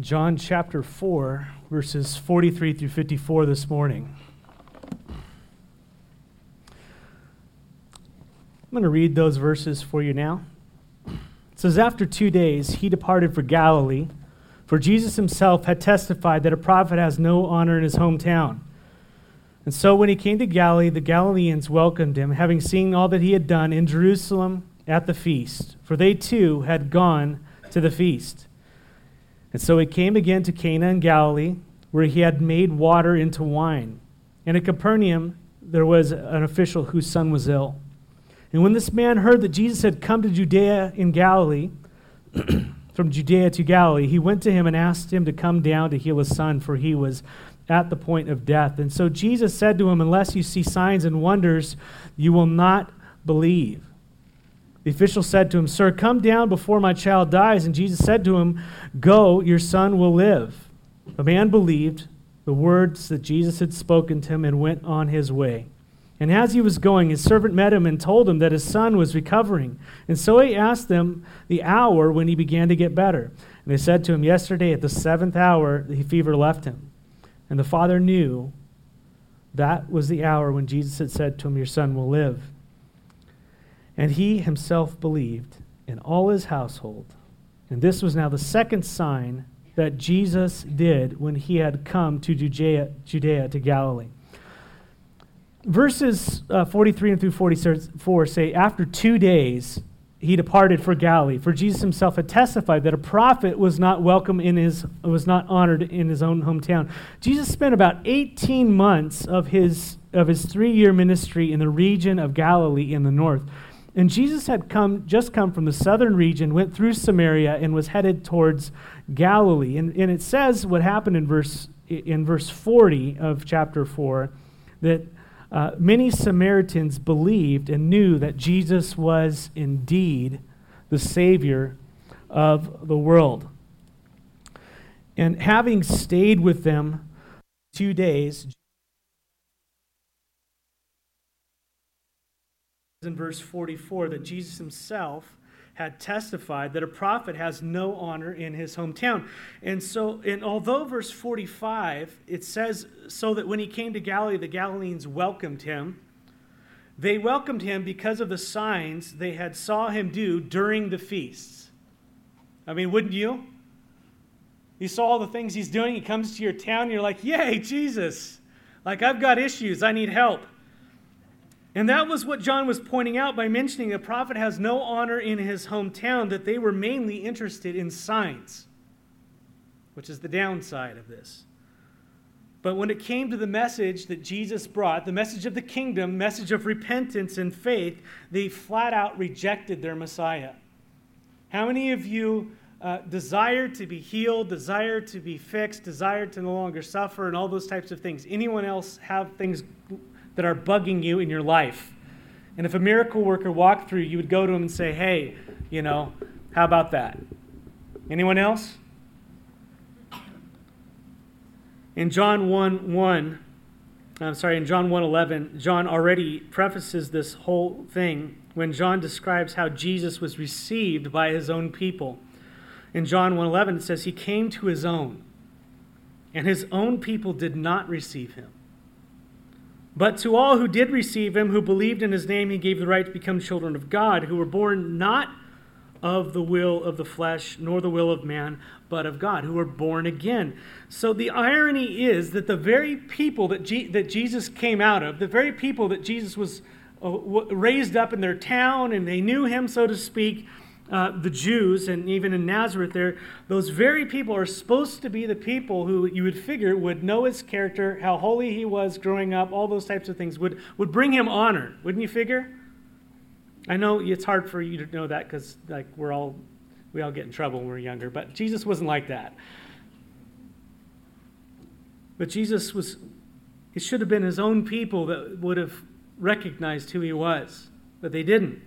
John chapter 4, verses 43 through 54 this morning. I'm going to read those verses for you now. It says, After two days, he departed for Galilee, for Jesus himself had testified that a prophet has no honor in his hometown. And so when he came to Galilee, the Galileans welcomed him, having seen all that he had done in Jerusalem at the feast, for they too had gone to the feast. And so he came again to Cana in Galilee, where he had made water into wine. And at Capernaum, there was an official whose son was ill. And when this man heard that Jesus had come to Judea in Galilee, from Judea to Galilee, he went to him and asked him to come down to heal his son, for he was at the point of death. And so Jesus said to him, Unless you see signs and wonders, you will not believe. The official said to him, Sir, come down before my child dies. And Jesus said to him, Go, your son will live. The man believed the words that Jesus had spoken to him and went on his way. And as he was going, his servant met him and told him that his son was recovering. And so he asked them the hour when he began to get better. And they said to him, Yesterday at the seventh hour, the fever left him. And the father knew that was the hour when Jesus had said to him, Your son will live. And he himself believed in all his household. And this was now the second sign that Jesus did when he had come to Judea, Judea to Galilee. Verses uh, 43 and through 44 say, After two days, he departed for Galilee. For Jesus himself had testified that a prophet was not welcome in his was not honored in his own hometown. Jesus spent about 18 months of his of his 3-year ministry in the region of Galilee in the north. And Jesus had come, just come from the southern region, went through Samaria, and was headed towards Galilee. And, and it says what happened in verse, in verse 40 of chapter 4 that uh, many Samaritans believed and knew that Jesus was indeed the Savior of the world. And having stayed with them two days, in verse 44 that Jesus himself had testified that a prophet has no honor in his hometown. And so, and although verse 45, it says, so that when he came to Galilee, the Galileans welcomed him. They welcomed him because of the signs they had saw him do during the feasts. I mean, wouldn't you? You saw all the things he's doing. He comes to your town, and you're like, Yay, Jesus! Like, I've got issues. I need help. And that was what John was pointing out by mentioning a prophet has no honor in his hometown, that they were mainly interested in signs, which is the downside of this. But when it came to the message that Jesus brought, the message of the kingdom, message of repentance and faith, they flat out rejected their Messiah. How many of you uh, desire to be healed, desire to be fixed, desire to no longer suffer, and all those types of things? Anyone else have things that are bugging you in your life. And if a miracle worker walked through, you would go to him and say, hey, you know, how about that? Anyone else? In John 1 1, I'm sorry, in John 1 11, John already prefaces this whole thing when John describes how Jesus was received by his own people. In John 1 11, it says, He came to his own, and his own people did not receive him. But to all who did receive him, who believed in his name, he gave the right to become children of God, who were born not of the will of the flesh, nor the will of man, but of God, who were born again. So the irony is that the very people that, G- that Jesus came out of, the very people that Jesus was uh, w- raised up in their town, and they knew him, so to speak, uh, the Jews, and even in Nazareth, there, those very people are supposed to be the people who you would figure would know his character, how holy he was growing up, all those types of things, would, would bring him honor. Wouldn't you figure? I know it's hard for you to know that because like we're all we all get in trouble when we're younger, but Jesus wasn't like that. But Jesus was it should have been his own people that would have recognized who he was, but they didn't.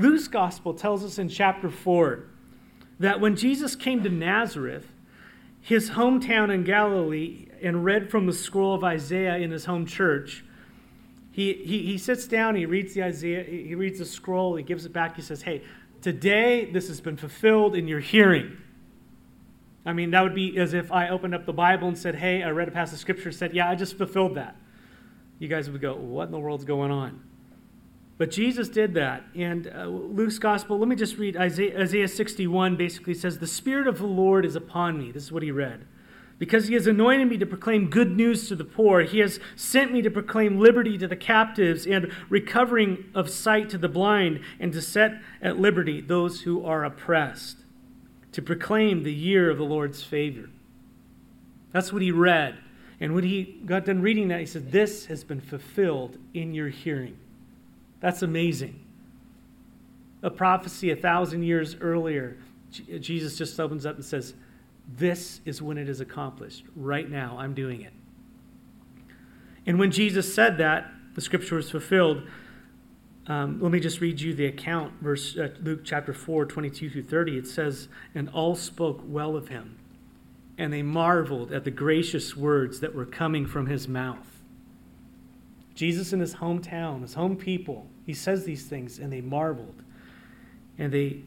Luke's gospel tells us in chapter 4 that when Jesus came to Nazareth, his hometown in Galilee, and read from the scroll of Isaiah in his home church, he, he, he sits down, he reads the Isaiah, he reads the scroll, he gives it back, he says, Hey, today this has been fulfilled in your hearing. I mean, that would be as if I opened up the Bible and said, Hey, I read a passage of scripture, said, Yeah, I just fulfilled that. You guys would go, What in the world's going on? But Jesus did that. And uh, Luke's gospel, let me just read Isaiah, Isaiah 61 basically says, The Spirit of the Lord is upon me. This is what he read. Because he has anointed me to proclaim good news to the poor. He has sent me to proclaim liberty to the captives and recovering of sight to the blind and to set at liberty those who are oppressed to proclaim the year of the Lord's favor. That's what he read. And when he got done reading that, he said, This has been fulfilled in your hearing. That's amazing. A prophecy a thousand years earlier, Jesus just opens up and says, This is when it is accomplished. Right now, I'm doing it. And when Jesus said that, the scripture was fulfilled. Um, let me just read you the account, verse uh, Luke chapter 4, 22 through 30. It says, And all spoke well of him, and they marveled at the gracious words that were coming from his mouth. Jesus in his hometown, his home people, he says these things, and they marveled. And they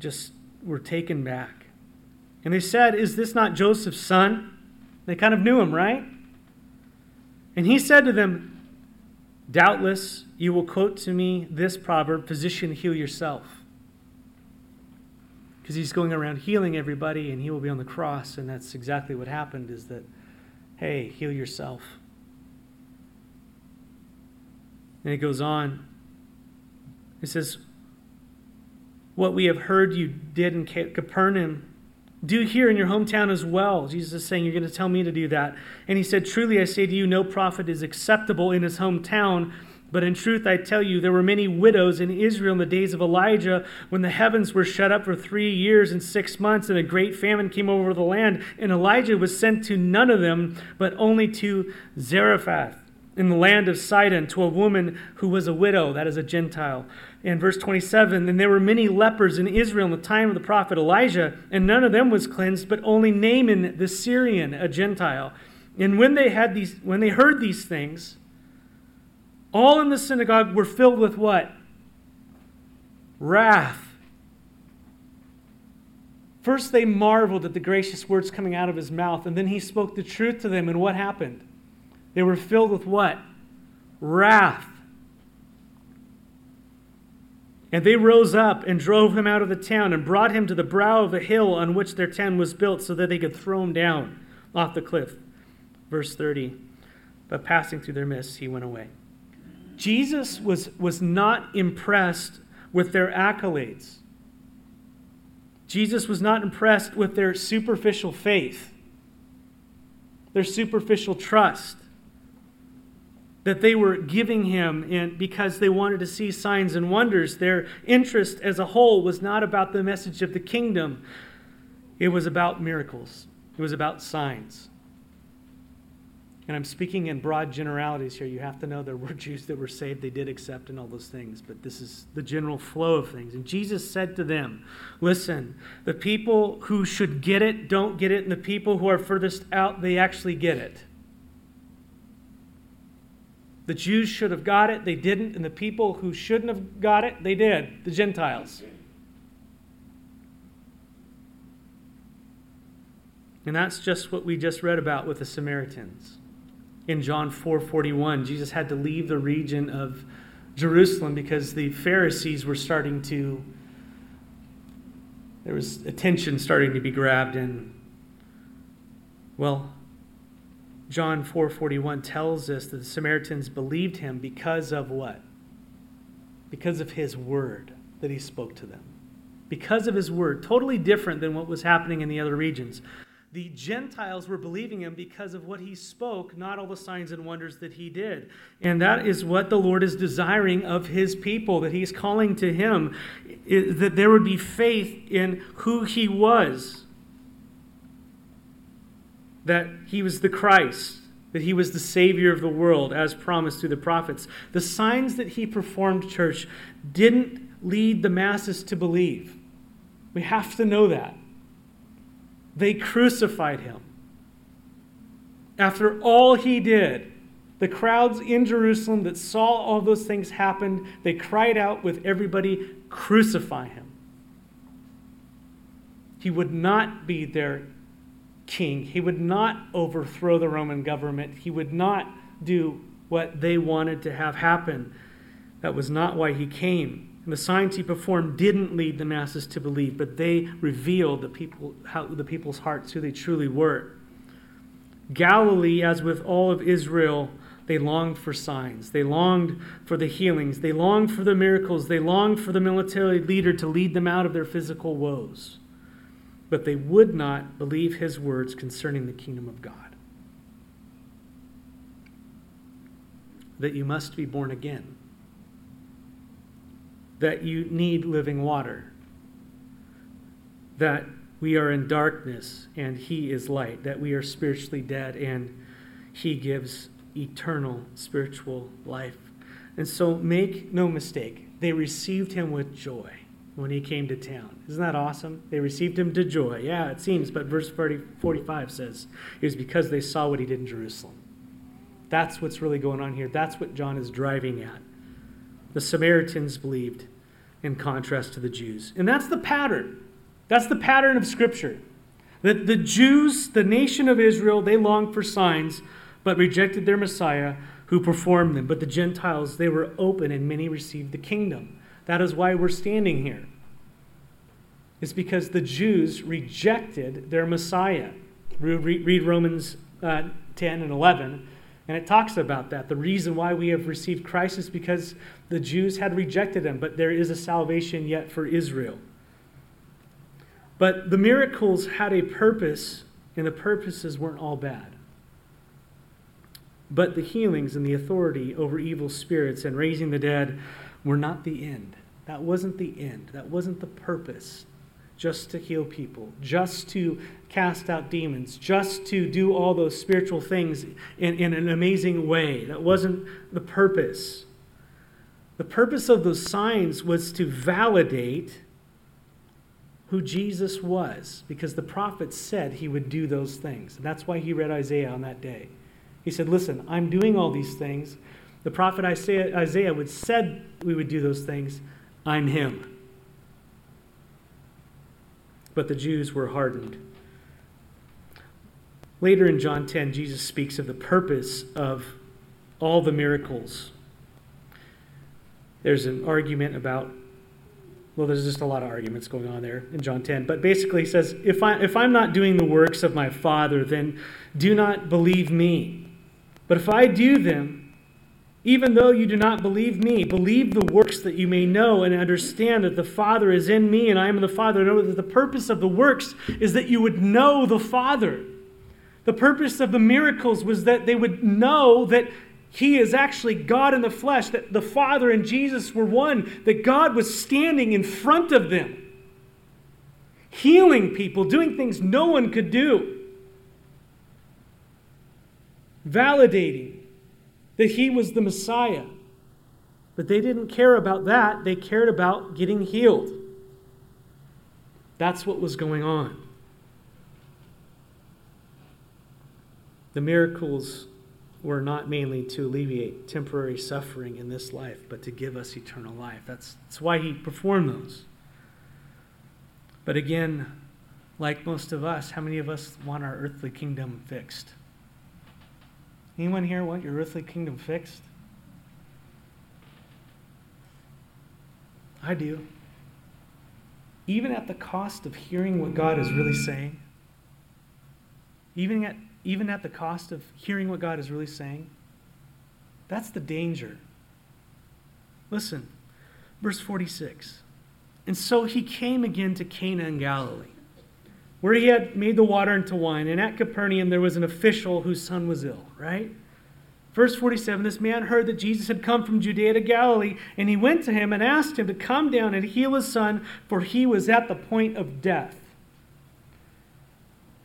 just were taken back. And they said, Is this not Joseph's son? They kind of knew him, right? And he said to them, Doubtless, you will quote to me this proverb Physician, heal yourself. Because he's going around healing everybody and he will be on the cross. And that's exactly what happened is that, hey, heal yourself. And it goes on. It says, What we have heard you did in Capernaum, do here in your hometown as well. Jesus is saying, You're going to tell me to do that. And he said, Truly I say to you, no prophet is acceptable in his hometown. But in truth, I tell you, there were many widows in Israel in the days of Elijah when the heavens were shut up for three years and six months, and a great famine came over the land. And Elijah was sent to none of them, but only to Zarephath in the land of Sidon, to a woman who was a widow, that is a Gentile. In verse 27 and there were many lepers in israel in the time of the prophet elijah and none of them was cleansed but only naaman the syrian a gentile. And when they had these when they heard these things all in the synagogue were filled with what? Wrath. First they marveled at the gracious words coming out of his mouth and then he spoke the truth to them and what happened they were filled with what wrath and they rose up and drove him out of the town and brought him to the brow of a hill on which their tent was built so that they could throw him down off the cliff. Verse 30. But passing through their midst, he went away. Jesus was, was not impressed with their accolades. Jesus was not impressed with their superficial faith, their superficial trust that they were giving him and because they wanted to see signs and wonders. Their interest as a whole was not about the message of the kingdom. It was about miracles. It was about signs. And i'm speaking in broad generalities here. You have to know there were jews that were saved. They did accept and all those things. But this is the general flow of things. And jesus said to them listen the people who should get it don't get it. And the people who are furthest out they actually get it the Jews should have got it, they didn't, and the people who shouldn't have got it, they did, the Gentiles. And that's just what we just read about with the Samaritans. In John 4:41, Jesus had to leave the region of Jerusalem because the Pharisees were starting to there was attention starting to be grabbed and well, John 4:41 tells us that the Samaritans believed him because of what? Because of his word that he spoke to them. Because of his word, totally different than what was happening in the other regions. The Gentiles were believing him because of what he spoke, not all the signs and wonders that he did. And that is what the Lord is desiring of his people, that he's calling to him, that there would be faith in who he was that he was the Christ, that he was the Savior of the world, as promised through the prophets. The signs that he performed, church, didn't lead the masses to believe. We have to know that. They crucified him. After all he did, the crowds in Jerusalem that saw all those things happen, they cried out with everybody, Crucify him. He would not be their king. He would not overthrow the Roman government. He would not do what they wanted to have happen. That was not why he came. And the signs he performed didn't lead the masses to believe, but they revealed the, people, how, the people's hearts who they truly were. Galilee, as with all of Israel, they longed for signs. They longed for the healings. They longed for the miracles. They longed for the military leader to lead them out of their physical woes. But they would not believe his words concerning the kingdom of God. That you must be born again that you need living water, that we are in darkness and He is light, that we are spiritually dead and He gives eternal spiritual life. And so make no mistake, they received Him with joy when He came to town. Isn't that awesome? They received Him to joy. Yeah, it seems, but verse 40, 45 says it was because they saw what He did in Jerusalem. That's what's really going on here. That's what John is driving at. The Samaritans believed in contrast to the Jews. And that's the pattern. That's the pattern of Scripture. That the Jews, the nation of Israel, they longed for signs, but rejected their Messiah who performed them. But the Gentiles, they were open, and many received the kingdom. That is why we're standing here. It's because the Jews rejected their Messiah. Read Romans uh, 10 and 11 and it talks about that. The reason why we have received Christ is because the Jews had rejected him, but there is a salvation yet for Israel. But the miracles had a purpose, and the purposes weren't all bad. But the healings and the authority over evil spirits and raising the dead were not the end. That wasn't the end. That wasn't the purpose just to heal people, just to cast out demons, just to do all those spiritual things in, in an amazing way. That wasn't the purpose. The purpose of those signs was to validate who Jesus was, because the prophet said he would do those things. And that's why he read Isaiah on that day. He said, Listen, I'm doing all these things. The prophet Isaiah, Isaiah would said we would do those things. I'm him but the Jews were hardened. Later in John 10, Jesus speaks of the purpose of all the miracles. There's an argument about, well, there's just a lot of arguments going on there in John 10. But basically, he says, if, I, if I'm not doing the works of my Father, then do not believe me. But if I do them, even though you do not believe me, believe the works that you may know and understand that the Father is in me and I am in the Father. Know that the purpose of the works is that you would know the Father. The purpose of the miracles was that they would know that He is actually God in the flesh, that the Father and Jesus were one, that God was standing in front of them, healing people, doing things no one could do, validating that he was the Messiah. But they didn't care about that, they cared about getting healed. That's what was going on. The miracles were not mainly to alleviate temporary suffering in this life, but to give us eternal life. That's, that's why he performed those. But again, like most of us, how many of us want our earthly kingdom fixed? Anyone here want your earthly kingdom fixed? I do. Even at the cost of hearing what God is really saying. Even at, even at the cost of hearing what God is really saying. That's the danger. Listen, verse 46. And so he came again to Cana in Galilee where he had made the water into wine. And at Capernaum, there was an official whose son was ill, right? Verse 47 This man heard that Jesus had come from Judea to Galilee, and he went to him and asked him to come down and heal his son, for he was at the point of death.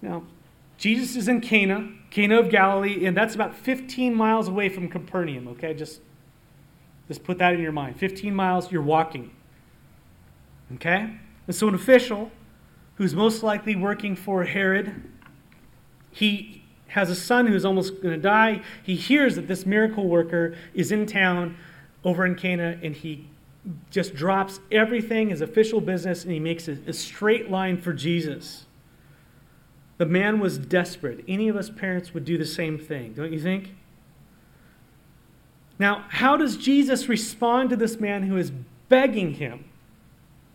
Now, Jesus is in Cana, Cana of Galilee, and that's about 15 miles away from Capernaum, okay? Just, just put that in your mind. 15 miles, you're walking. Okay? And so an official who's most likely working for Herod. He has a son who's almost going to die. He hears that this miracle worker is in town over in Cana, and he just drops everything, his official business, and he makes a, a straight line for Jesus. The man was desperate. Any of us parents would do the same thing, don't you think? Now, how does Jesus respond to this man who is begging him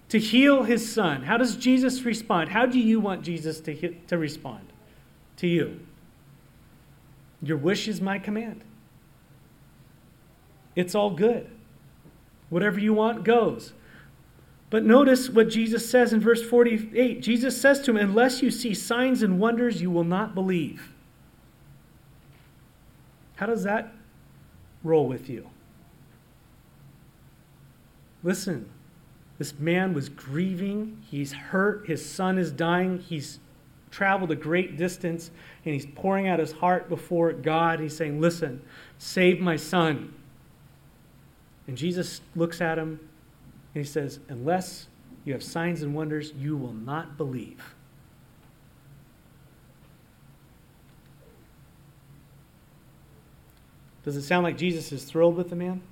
to heal his son? How does Jesus respond? How do you want Jesus to, to respond to you? Your wish is my command. It's all good. Whatever you want goes. But notice what Jesus says in verse 48. Jesus says to him, Unless you see signs and wonders, you will not believe. How does that roll with you? Listen, this man was grieving. He's hurt. His son is dying. He's traveled a great distance and he's pouring out his heart before God. He's saying, Listen, save my son. And Jesus looks at him and he says, Unless you have signs and wonders, you will not believe. Does it sound like Jesus is thrilled with the man?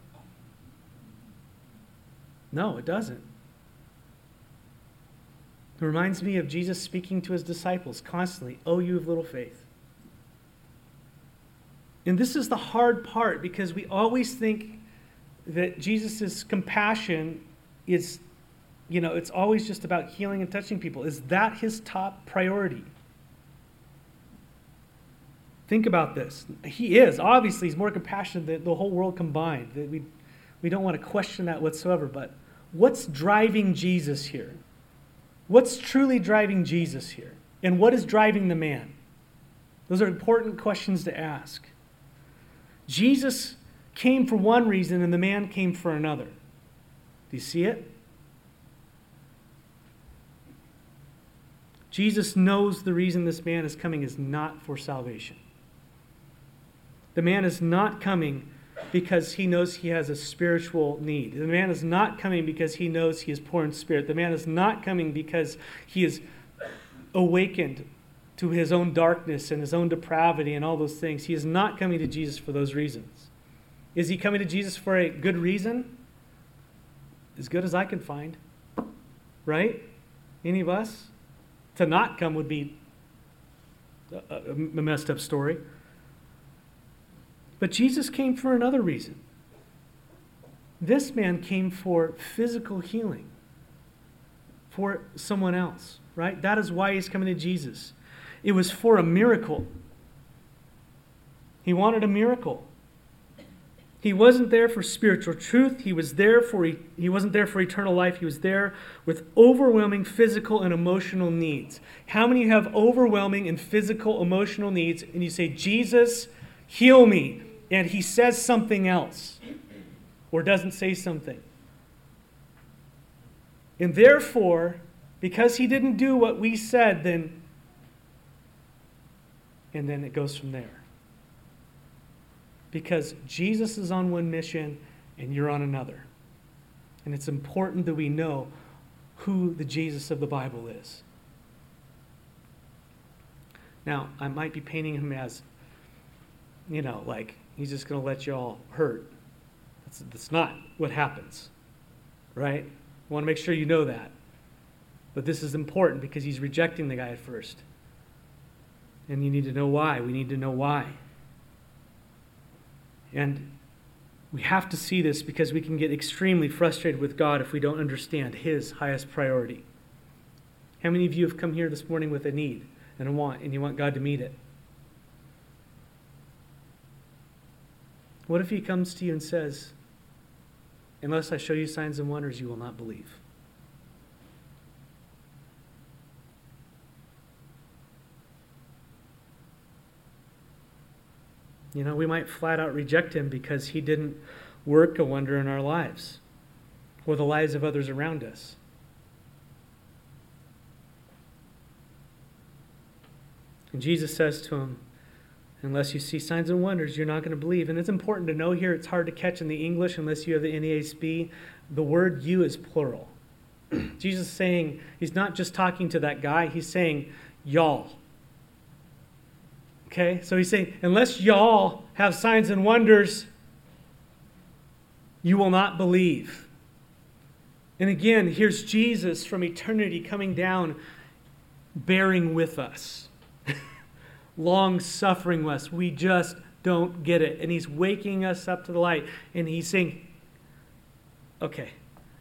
No, it doesn't. It reminds me of Jesus speaking to his disciples constantly, Oh, you of little faith. And this is the hard part because we always think that Jesus' compassion is, you know, it's always just about healing and touching people. Is that his top priority? Think about this. He is. Obviously, he's more compassionate than the whole world combined. We, we don't want to question that whatsoever. But what's driving Jesus here? What's truly driving Jesus here? And what is driving the man? Those are important questions to ask. Jesus came for one reason and the man came for another. Do you see it? Jesus knows the reason this man is coming is not for salvation. The man is not coming because he knows he has a spiritual need. The man is not coming because he knows he is poor in spirit. The man is not coming because he is awakened to his own darkness and his own depravity and all those things. He is not coming to Jesus for those reasons. Is he coming to Jesus for a good reason? As good as I can find. Right? Any of us? To not come would be a, messed up story. But Jesus came for another reason. This man came for physical healing for someone else, right? That is why he's coming to Jesus. It was for a miracle. He wanted a miracle. He wasn't there for spiritual truth. He was there for he wasn't there for eternal life. He was there with overwhelming physical and emotional needs. How many of you have overwhelming and physical emotional needs and you say, "Jesus, heal me." And he says something else or doesn't say something. And therefore, because he didn't do what we said, then and then it goes from there because Jesus is on one mission and you're on another. And it's important that we know who the Jesus of the Bible is. Now, I might be painting him as, you know, like he's just going to let you all hurt. That's, that's not what happens, right? I want to make sure you know that. But this is important because he's rejecting the guy at first. And you need to know why. We need to know why. And we have to see this because we can get extremely frustrated with God if we don't understand His highest priority. How many of you have come here this morning with a need and a want, and you want God to meet it? What if He comes to you and says, Unless I show you signs and wonders, you will not believe? You know, we might flat out reject him because he didn't work a wonder in our lives or the lives of others around us. And Jesus says to him, Unless you see signs and wonders, you're not going to believe. And it's important to know here, it's hard to catch in the English unless you have the NASB. The word you is plural. Jesus is saying, he's not just talking to that guy, he's saying, y'all. Okay? So he's saying, unless y'all have signs and wonders, you will not believe. And again, here's Jesus from eternity coming down, bearing with us, long suffering us. We just don't get it. And he's waking us up to the light. And he's saying, okay,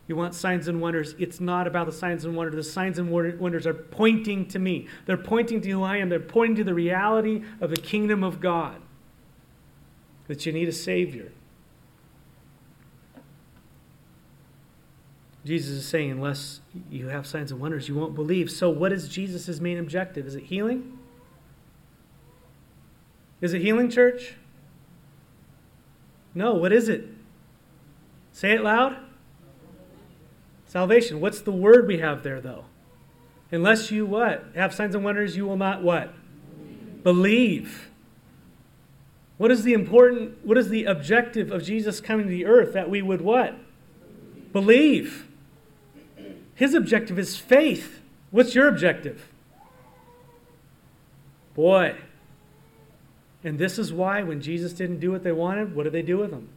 you want signs and wonders. It's not about the signs and wonders. The signs and wonders are pointing to me. They're pointing to who I am. They're pointing to the reality of the kingdom of God. That you need a Savior. Jesus is saying, unless you have signs and wonders, you won't believe. So, what is Jesus' main objective? Is it healing? Is it healing, church? No, what is it? Say it loud. Salvation. What's the word we have there, though? Unless you what? Have signs and wonders, you will not what? Believe. Believe. What is the important, what is the objective of Jesus coming to the earth? That we would what? Believe. His objective is faith. What's your objective? Boy. And this is why when Jesus didn't do what they wanted, what did they do with him?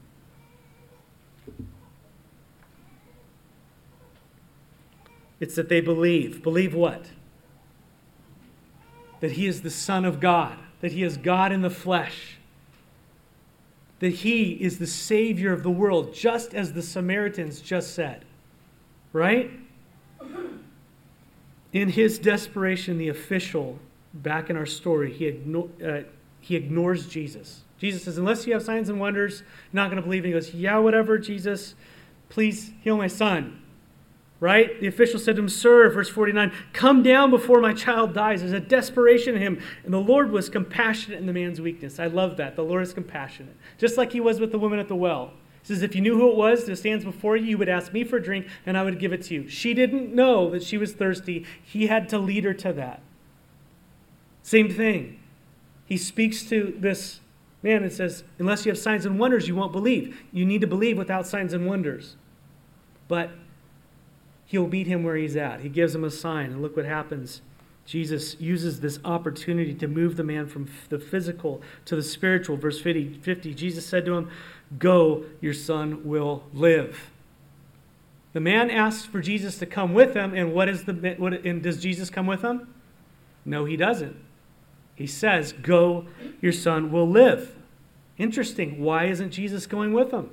It's that they believe. Believe what? That he is the Son of God, that he is God in the flesh, that he is the Savior of the world, just as the Samaritans just said. Right? In his desperation, the official, back in our story, he, igno- uh, he ignores Jesus. Jesus says, Unless you have signs and wonders, you're not going to believe. And he goes, Yeah, whatever, Jesus. Please heal my son right? The official said to him, Sir, verse 49, come down before my child dies. There's a desperation in him. And the Lord was compassionate in the man's weakness. I love that. The Lord is compassionate. Just like he was with the woman at the well. He says, If you knew who it was that stands before you, you would ask me for a drink, and I would give it to you. She didn't know that she was thirsty. He had to lead her to that. Same thing. He speaks to this man and says, Unless you have signs and wonders, you won't believe. You need to believe without signs and wonders. But he'll meet him where he's at. He gives him a sign, and look what happens. Jesus uses this opportunity to move the man from the physical to the spiritual. Verse 50, 50 Jesus said to him, Go, your son will live. The man asks for Jesus to come with him, and what is the what, and does Jesus come with him? No, he doesn't. He says, Go, your son will live. Interesting. Why isn't Jesus going with him?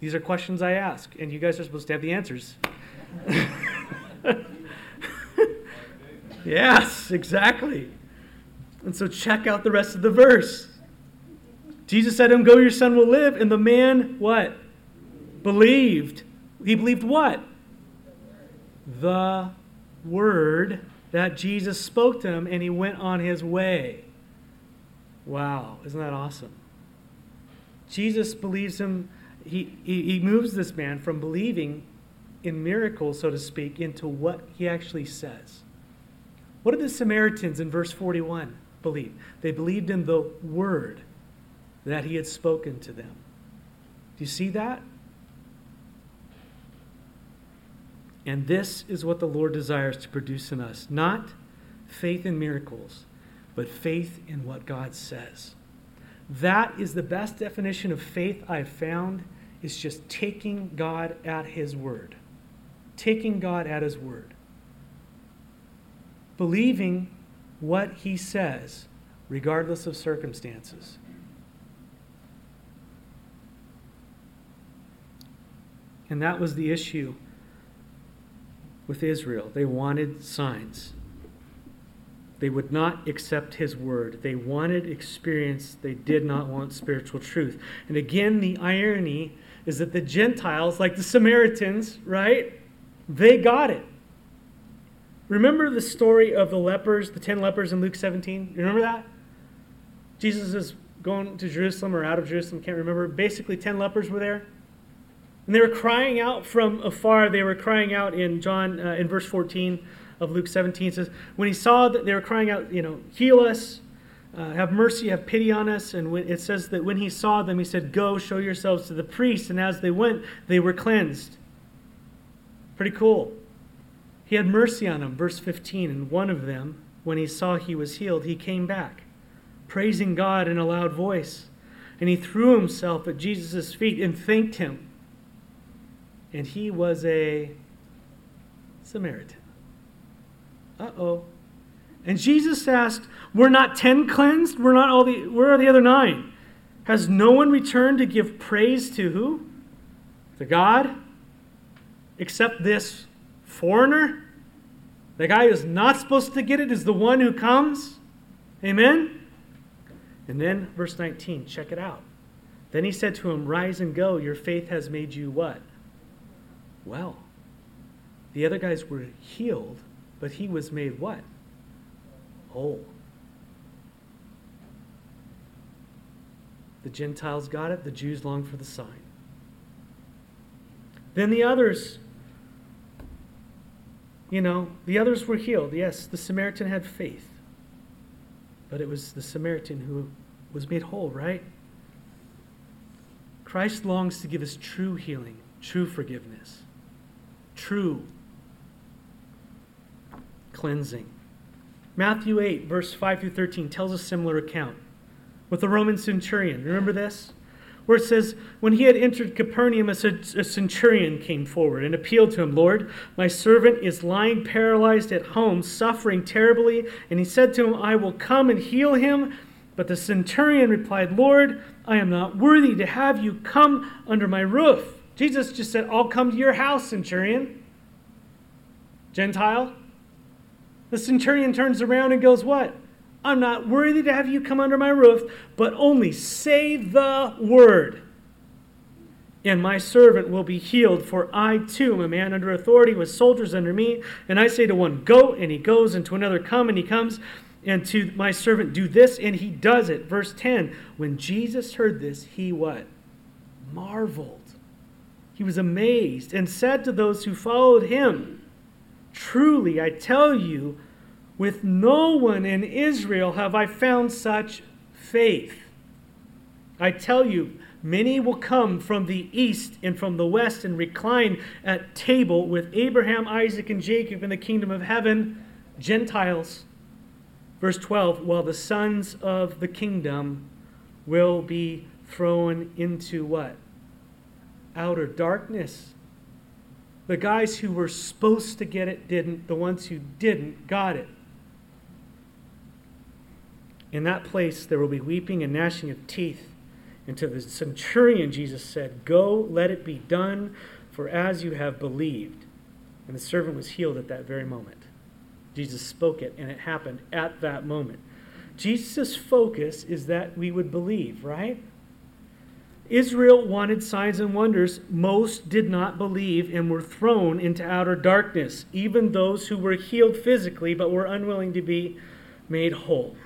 These are questions I ask, and you guys are supposed to have the answers. yes, exactly. And so check out the rest of the verse. Jesus said to him, Go, your son will live. And the man, what? Believed. He believed what? The word that Jesus spoke to him, and he went on his way. Wow, isn't that awesome? Jesus believes him he, he, he moves this man from believing in miracles, so to speak, into what he actually says. What did the Samaritans in verse 41 believe? They believed in the word that he had spoken to them. Do you see that? And this is what the Lord desires to produce in us not faith in miracles, but faith in what God says. That is the best definition of faith I've found is just taking God at His word. Taking God at His word. Believing what He says, regardless of circumstances. And that was the issue with Israel. They wanted signs. They would not accept his word. They wanted experience. They did not want spiritual truth. And again, the irony is that the Gentiles, like the Samaritans, right? They got it. Remember the story of the lepers, the 10 lepers in Luke 17? You remember that? Jesus is going to Jerusalem or out of Jerusalem, can't remember. Basically, 10 lepers were there. And they were crying out from afar. They were crying out in John, uh, in verse 14 of Luke 17. It says, When he saw that they were crying out, you know, heal us, uh, have mercy, have pity on us. And when, it says that when he saw them, he said, Go, show yourselves to the priest. And as they went, they were cleansed. Pretty cool. He had mercy on them. Verse 15. And one of them, when he saw he was healed, he came back, praising God in a loud voice. And he threw himself at Jesus' feet and thanked him. And he was a Samaritan. Uh oh. And Jesus asked, We're not ten cleansed? We're not all the where are the other nine? Has no one returned to give praise to who? To God? Except this foreigner? The guy who's not supposed to get it is the one who comes? Amen? And then verse 19, check it out. Then he said to him, Rise and go, your faith has made you what? Well. The other guys were healed, but he was made what? Whole. The Gentiles got it, the Jews longed for the sign. Then the others, you know, the others were healed. Yes, the Samaritan had faith. But it was the Samaritan who was made whole, right? Christ longs to give us true healing, true forgiveness, true cleansing. Matthew 8, verse 5 through 13, tells a similar account with the Roman centurion. Remember this? Where it says, When he had entered Capernaum, a centurion came forward and appealed to him, Lord, my servant is lying paralyzed at home, suffering terribly. And he said to him, I will come and heal him. But the centurion replied, Lord, I am not worthy to have you come under my roof. Jesus just said, I'll come to your house, centurion. Gentile. The centurion turns around and goes, What? I'm not worthy to have you come under my roof, but only say the word. And my servant will be healed, for I too am a man under authority with soldiers under me. And I say to one, Go, and he goes, and to another, Come, and he comes, and to my servant, Do this, and he does it. Verse 10 When Jesus heard this, he what? Marveled. He was amazed and said to those who followed him, Truly, I tell you, with no one in Israel have I found such faith. I tell you, many will come from the east and from the west and recline at table with Abraham, Isaac, and Jacob in the kingdom of heaven, Gentiles. Verse 12, while the sons of the kingdom will be thrown into what? Outer darkness. The guys who were supposed to get it didn't. The ones who didn't got it. In that place there will be weeping and gnashing of teeth. And to the centurion, Jesus said, Go, let it be done, for as you have believed. And the servant was healed at that very moment. Jesus spoke it, and it happened at that moment. Jesus' focus is that we would believe, right? Israel wanted signs and wonders. Most did not believe and were thrown into outer darkness, even those who were healed physically but were unwilling to be made whole.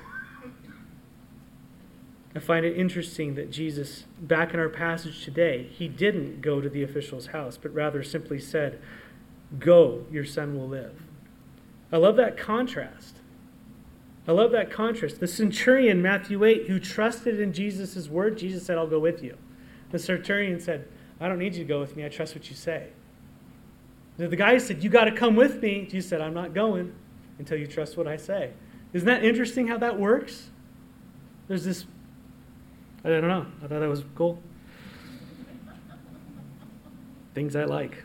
I find it interesting that Jesus, back in our passage today, he didn't go to the official's house, but rather simply said, Go, your son will live. I love that contrast. I love that contrast. The centurion, Matthew 8, who trusted in Jesus' word, Jesus said, I'll go with you. The centurion said, I don't need you to go with me. I trust what you say. The guy said, You got to come with me. Jesus said, I'm not going until you trust what I say. Isn't that interesting how that works? There's this I don't know. I thought that was cool. Things I like.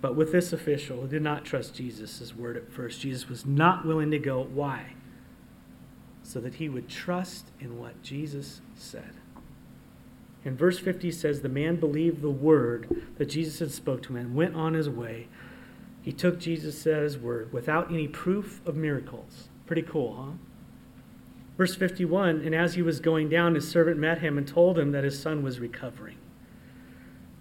But with this official who did not trust Jesus' word at first, Jesus was not willing to go. Why? So that he would trust in what Jesus said. In verse 50 says, The man believed the word that Jesus had spoke to him and went on his way. He took Jesus at his word without any proof of miracles. Pretty cool, huh? Verse 51 And as he was going down, his servant met him and told him that his son was recovering.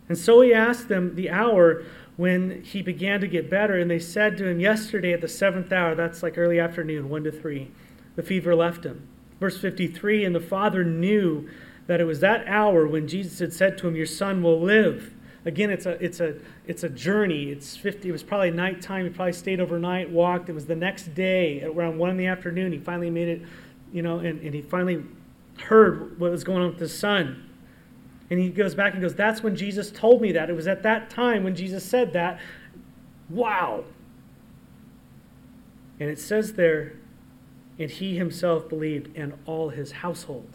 And so he asked them the hour when he began to get better, and they said to him, Yesterday at the seventh hour, that's like early afternoon, 1 to 3, the fever left him. Verse 53 And the father knew that it was that hour when Jesus had said to him, Your son will live. Again, it's a, it's a, it's a journey. It's 50, it was probably nighttime. He probably stayed overnight, walked. It was the next day, around 1 in the afternoon, he finally made it you know, and, and he finally heard what was going on with his son. And he goes back and goes, That's when Jesus told me that. It was at that time when Jesus said that. Wow. And it says there, and he himself believed, and all his household.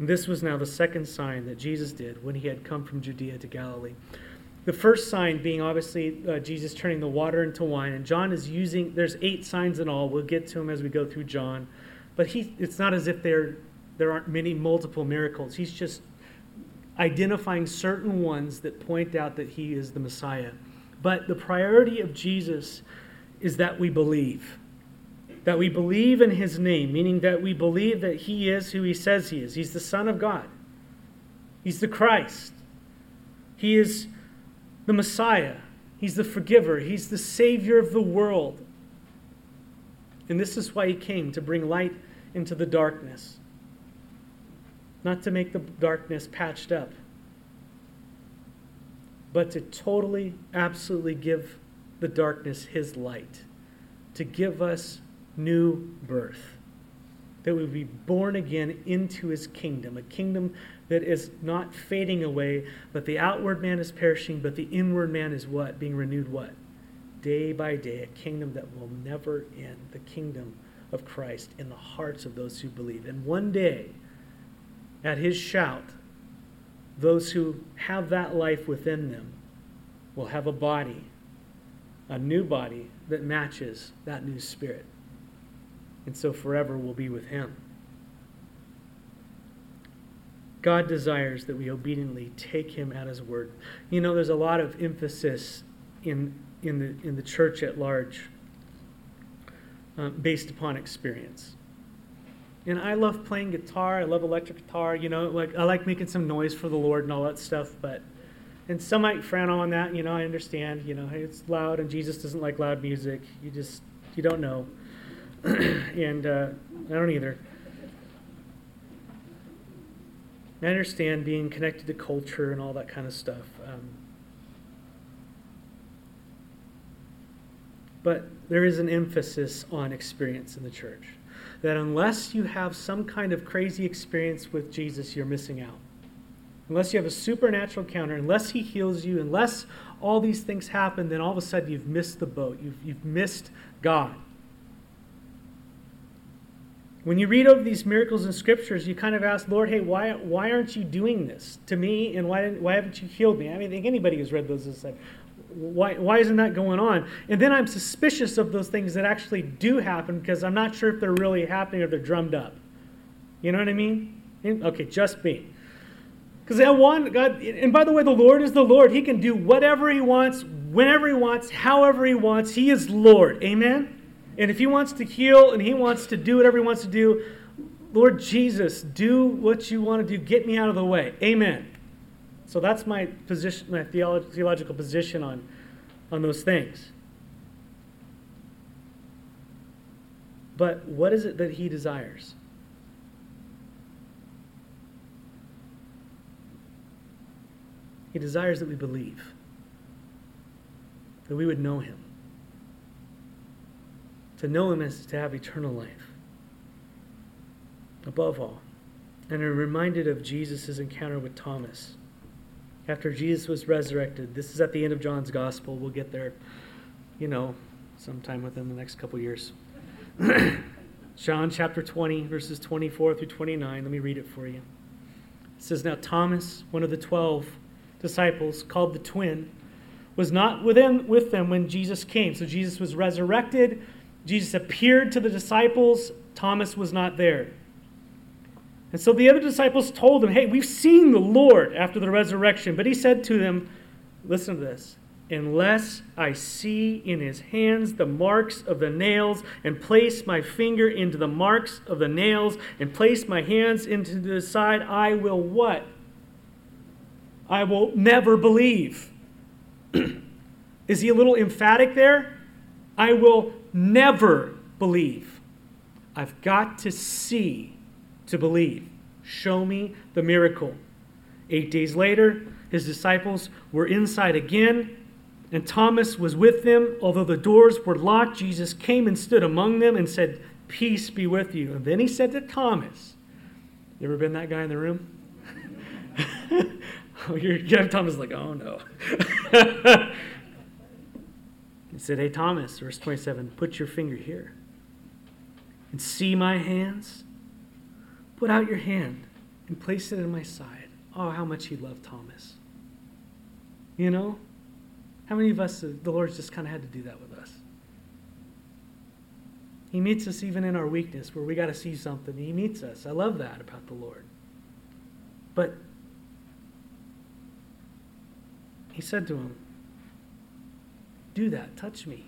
And this was now the second sign that Jesus did when he had come from Judea to Galilee. The first sign being obviously uh, Jesus turning the water into wine, and John is using. There's eight signs in all. We'll get to them as we go through John, but he. It's not as if there there aren't many multiple miracles. He's just identifying certain ones that point out that he is the Messiah. But the priority of Jesus is that we believe. That we believe in his name, meaning that we believe that he is who he says he is. He's the Son of God, he's the Christ, he is the Messiah, he's the forgiver, he's the Savior of the world. And this is why he came to bring light into the darkness. Not to make the darkness patched up, but to totally, absolutely give the darkness his light, to give us new birth, that we be born again into his kingdom, a kingdom that is not fading away, but the outward man is perishing, but the inward man is what? Being renewed what? Day by day, a kingdom that will never end, the kingdom of Christ in the hearts of those who believe. And one day, at his shout, those who have that life within them will have a body, a new body that matches that new spirit. And so forever will be with him. God desires that we obediently take him at his word. You know, there's a lot of emphasis in, in, the, in the church at large uh, based upon experience. And I love playing guitar. I love electric guitar. You know, like I like making some noise for the Lord and all that stuff. But and some might frown on that. You know, I understand. You know, it's loud, and Jesus doesn't like loud music. You just you don't know, and uh, I don't either. I understand being connected to culture and all that kind of stuff. Um, but there is an emphasis on experience in the church that unless you have some kind of crazy experience with Jesus, you're missing out. Unless you have a supernatural encounter, unless he heals you, unless all these things happen, then all of a sudden you've missed the boat. You've, you've missed God. When you read over these miracles in scriptures, you kind of ask, Lord, hey, why, why aren't you doing this to me? And why, why haven't you healed me? I mean, I think anybody who's read those has said, why, why isn't that going on? And then I'm suspicious of those things that actually do happen because I'm not sure if they're really happening or they're drummed up. You know what I mean? Okay, just me. Because I want God, and by the way, the Lord is the Lord. He can do whatever He wants, whenever He wants, however He wants. He is Lord. Amen? And if He wants to heal and He wants to do whatever He wants to do, Lord Jesus, do what you want to do. Get me out of the way. Amen. So that's my position, my theolo- theological position on, on those things. But what is it that he desires? He desires that we believe, that we would know him. To know him is to have eternal life. Above all. And I'm reminded of Jesus' encounter with Thomas after Jesus was resurrected. This is at the end of John's gospel. We'll get there, you know, sometime within the next couple years. John chapter 20, verses 24 through 29. Let me read it for you. It says, Now Thomas, one of the twelve disciples, called the twin, was not within, with them when Jesus came. So Jesus was resurrected. Jesus appeared to the disciples. Thomas was not there. And so the other disciples told him, Hey, we've seen the Lord after the resurrection. But he said to them, Listen to this. Unless I see in his hands the marks of the nails, and place my finger into the marks of the nails, and place my hands into the side, I will what? I will never believe. Is he a little emphatic there? I will never believe. I've got to see to believe. Show me the miracle. Eight days later, his disciples were inside again, and Thomas was with them. Although the doors were locked, Jesus came and stood among them and said, Peace be with you. And then he said to Thomas, You ever been that guy in the room? oh, you're, yeah, Thomas like, Oh no. he said, Hey, Thomas, verse 27, put your finger here and see my hands Put out your hand and place it in my side. Oh, how much he loved Thomas. You know? How many of us, uh, the Lord's just kind of had to do that with us? He meets us even in our weakness where we got to see something. He meets us. I love that about the Lord. But he said to him, Do that. Touch me.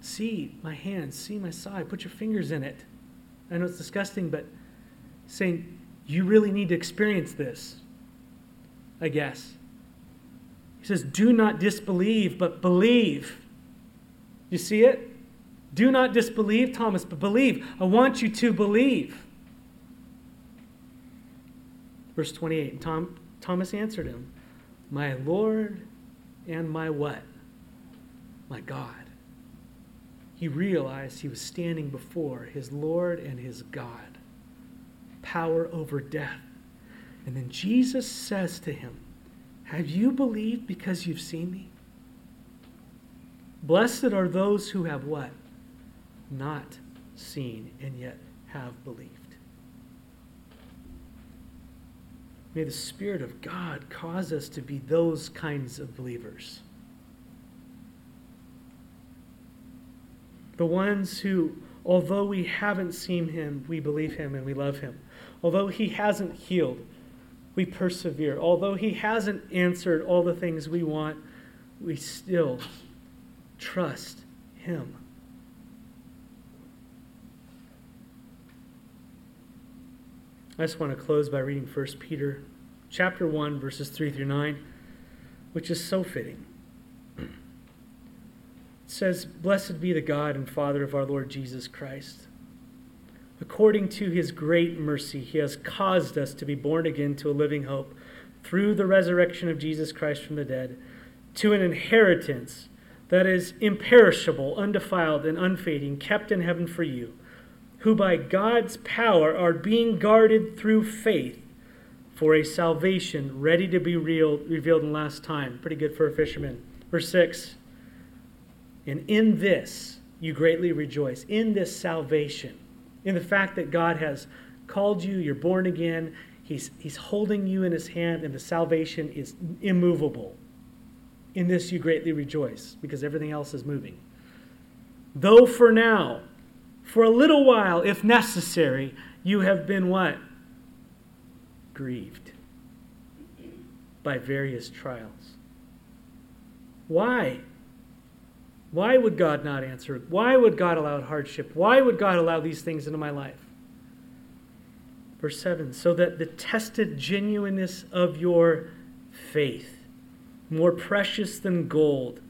See my hands. See my side. Put your fingers in it. I know it's disgusting, but saying, You really need to experience this, I guess. He says, Do not disbelieve, but believe. You see it? Do not disbelieve, Thomas, but believe. I want you to believe. Verse 28 Tom, Thomas answered him, My Lord and my what? My God. He realized he was standing before his Lord and his God, power over death. And then Jesus says to him, Have you believed because you've seen me? Blessed are those who have what? not seen and yet have believed. May the Spirit of God cause us to be those kinds of believers. The ones who, although we haven't seen Him, we believe Him and we love Him. Although He hasn't healed, we persevere. Although He hasn't answered all the things we want, we still trust Him. I just want to close by reading 1 Peter chapter 1 verses 3 through 9, which is so fitting. Says, "Blessed be the God and Father of our Lord Jesus Christ. According to his great mercy, he has caused us to be born again to a living hope through the resurrection of Jesus Christ from the dead, to an inheritance that is imperishable, undefiled, and unfading, kept in heaven for you." who by God's power are being guarded through faith for a salvation ready to be real, revealed in last time. Pretty good for a fisherman. Verse 6 And in this you greatly rejoice, in this salvation, in the fact that God has called you, you're born again, He's, he's holding you in His hand, and the salvation is immovable. In this you greatly rejoice, because everything else is moving. Though for now, for a little while, if necessary, you have been what? Grieved by various trials. Why? Why would God not answer? Why would God allow hardship? Why would God allow these things into my life? Verse 7 so that the tested genuineness of your faith, more precious than gold,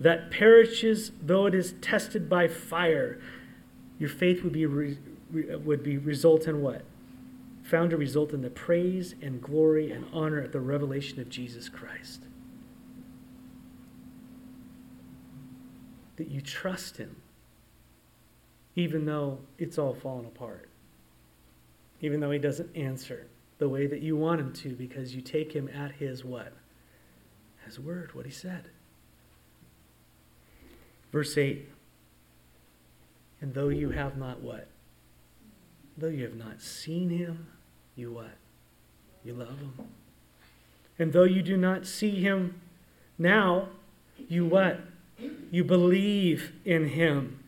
that perishes though it is tested by fire, your faith would be, re, would be result in what? Found to result in the praise and glory and honor at the revelation of Jesus Christ. That you trust him, even though it's all fallen apart. Even though he doesn't answer the way that you want him to, because you take him at his what? His word, what he said. Verse 8 and though you have not what? Though you have not seen him, you what? You love him. And though you do not see him now, you what? You believe in him.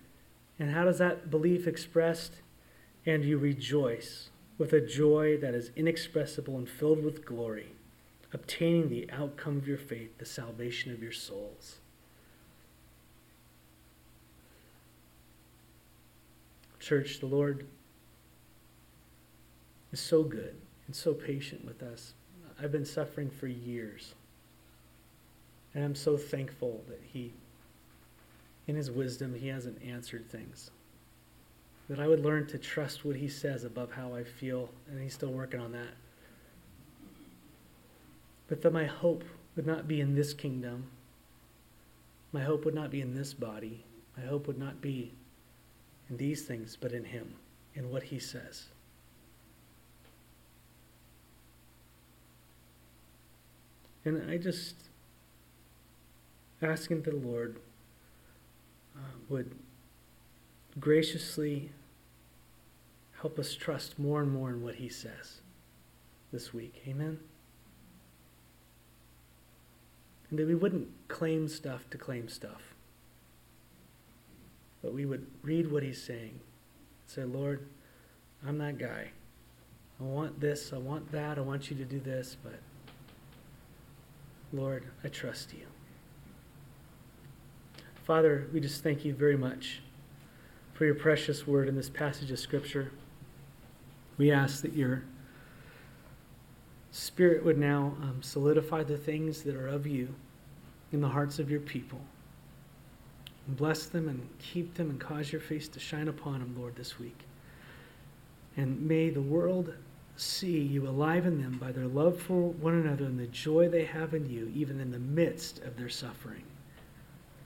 And how does that belief expressed? And you rejoice with a joy that is inexpressible and filled with glory, obtaining the outcome of your faith, the salvation of your souls. Church, the Lord is so good and so patient with us. I've been suffering for years. And I'm so thankful that He, in His wisdom, He hasn't answered things. That I would learn to trust what He says above how I feel, and He's still working on that. But that my hope would not be in this kingdom. My hope would not be in this body. My hope would not be in these things, but in Him, in what He says. And I just asking the Lord would graciously help us trust more and more in what He says. this week. Amen? And that we wouldn't claim stuff to claim stuff, but we would read what he's saying. Say, Lord, I'm that guy. I want this, I want that, I want you to do this, but Lord, I trust you. Father, we just thank you very much for your precious word in this passage of Scripture. We ask that your Spirit would now um, solidify the things that are of you in the hearts of your people. Bless them and keep them and cause your face to shine upon them, Lord, this week. And may the world see you alive in them by their love for one another and the joy they have in you, even in the midst of their suffering.